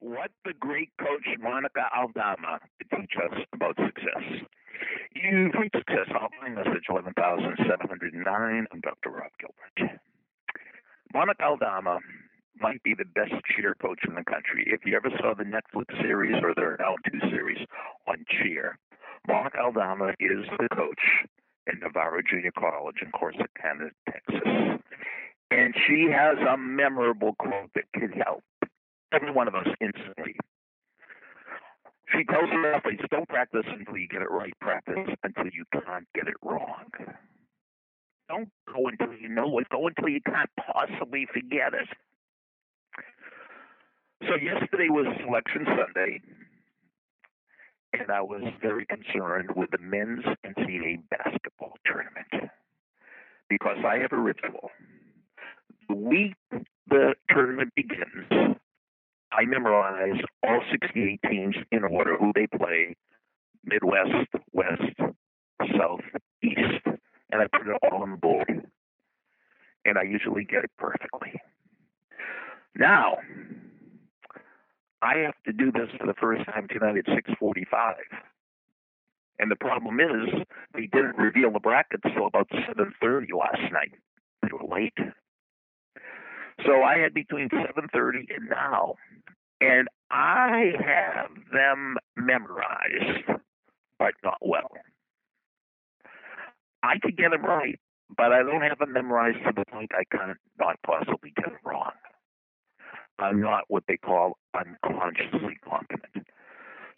what the great coach Monica Aldama teach us about success. You've reached Success Hotline, message 11709. I'm Dr. Rob Gilbert. Monica Aldama might be the best cheer coach in the country. If you ever saw the Netflix series, or there are now two series on cheer, Monica Aldama is the coach in Navarro Junior College in Corsicana, Texas. And she has a memorable quote that could help every one of us instantly. She tells her athletes, don't practice until you get it right. Practice until you can't get it wrong. Don't go until you know it. Go until you can't possibly forget it. So yesterday was Selection Sunday, and I was very concerned with the men's NCAA basketball tournament because I have a ritual. The week the tournament begins, I memorize all 68 teams in order who they play Midwest, West, South, East, and I put it all on the board. And I usually get it perfectly. Now, I have to do this for the first time tonight at 6:45. And the problem is, they didn't reveal the brackets till about 7:30 last night. They were late. So I had between 7:30 and now, and I have them memorized, but not well. I could get them right, but I don't have them memorized to the point I can't not possibly get them wrong. I'm not what they call unconsciously competent.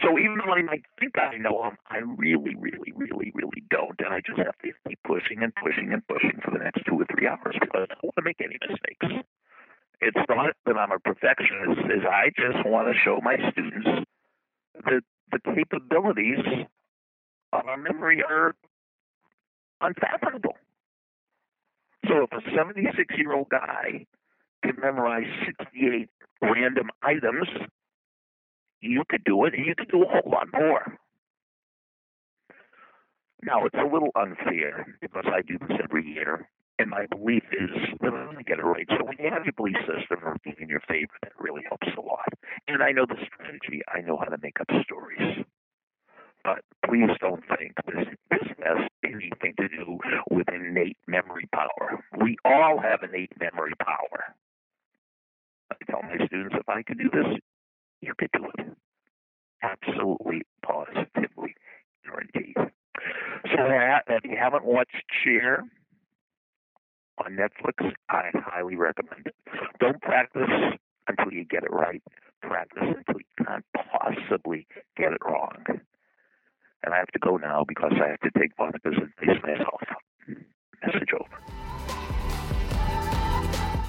So even though I might think I know them, I really, really, really, really don't. And I just have to keep pushing and pushing and pushing for the next two or three hours because I don't want to make any mistakes. It's not that I'm a perfectionist, is I just want to show my students that the capabilities of our memory are unfathomable. So if a 76 year old guy can memorize 68 random items, you could do it, and you could do a whole lot more. Now, it's a little unfair because I do this every year, and my belief is that I'm going to get it right. So when you have your belief system working in your favor, that really helps a lot. And I know the strategy. I know how to make up stories. But please don't think this, has anything to do with innate memory power. We all have innate memory power. I tell my students if I could do this, you could do it. Absolutely, positively guaranteed. So that, if you haven't watched Cheer on Netflix, I highly recommend it. Don't practice until you get it right. Practice until you can't possibly get it wrong. And I have to go now because I have to take Monica's advice myself. Message over.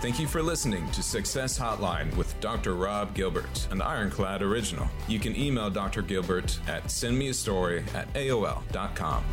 Thank you for listening to Success Hotline with Dr. Rob Gilbert, an Ironclad original. You can email Dr. Gilbert at sendmeastory at AOL.com.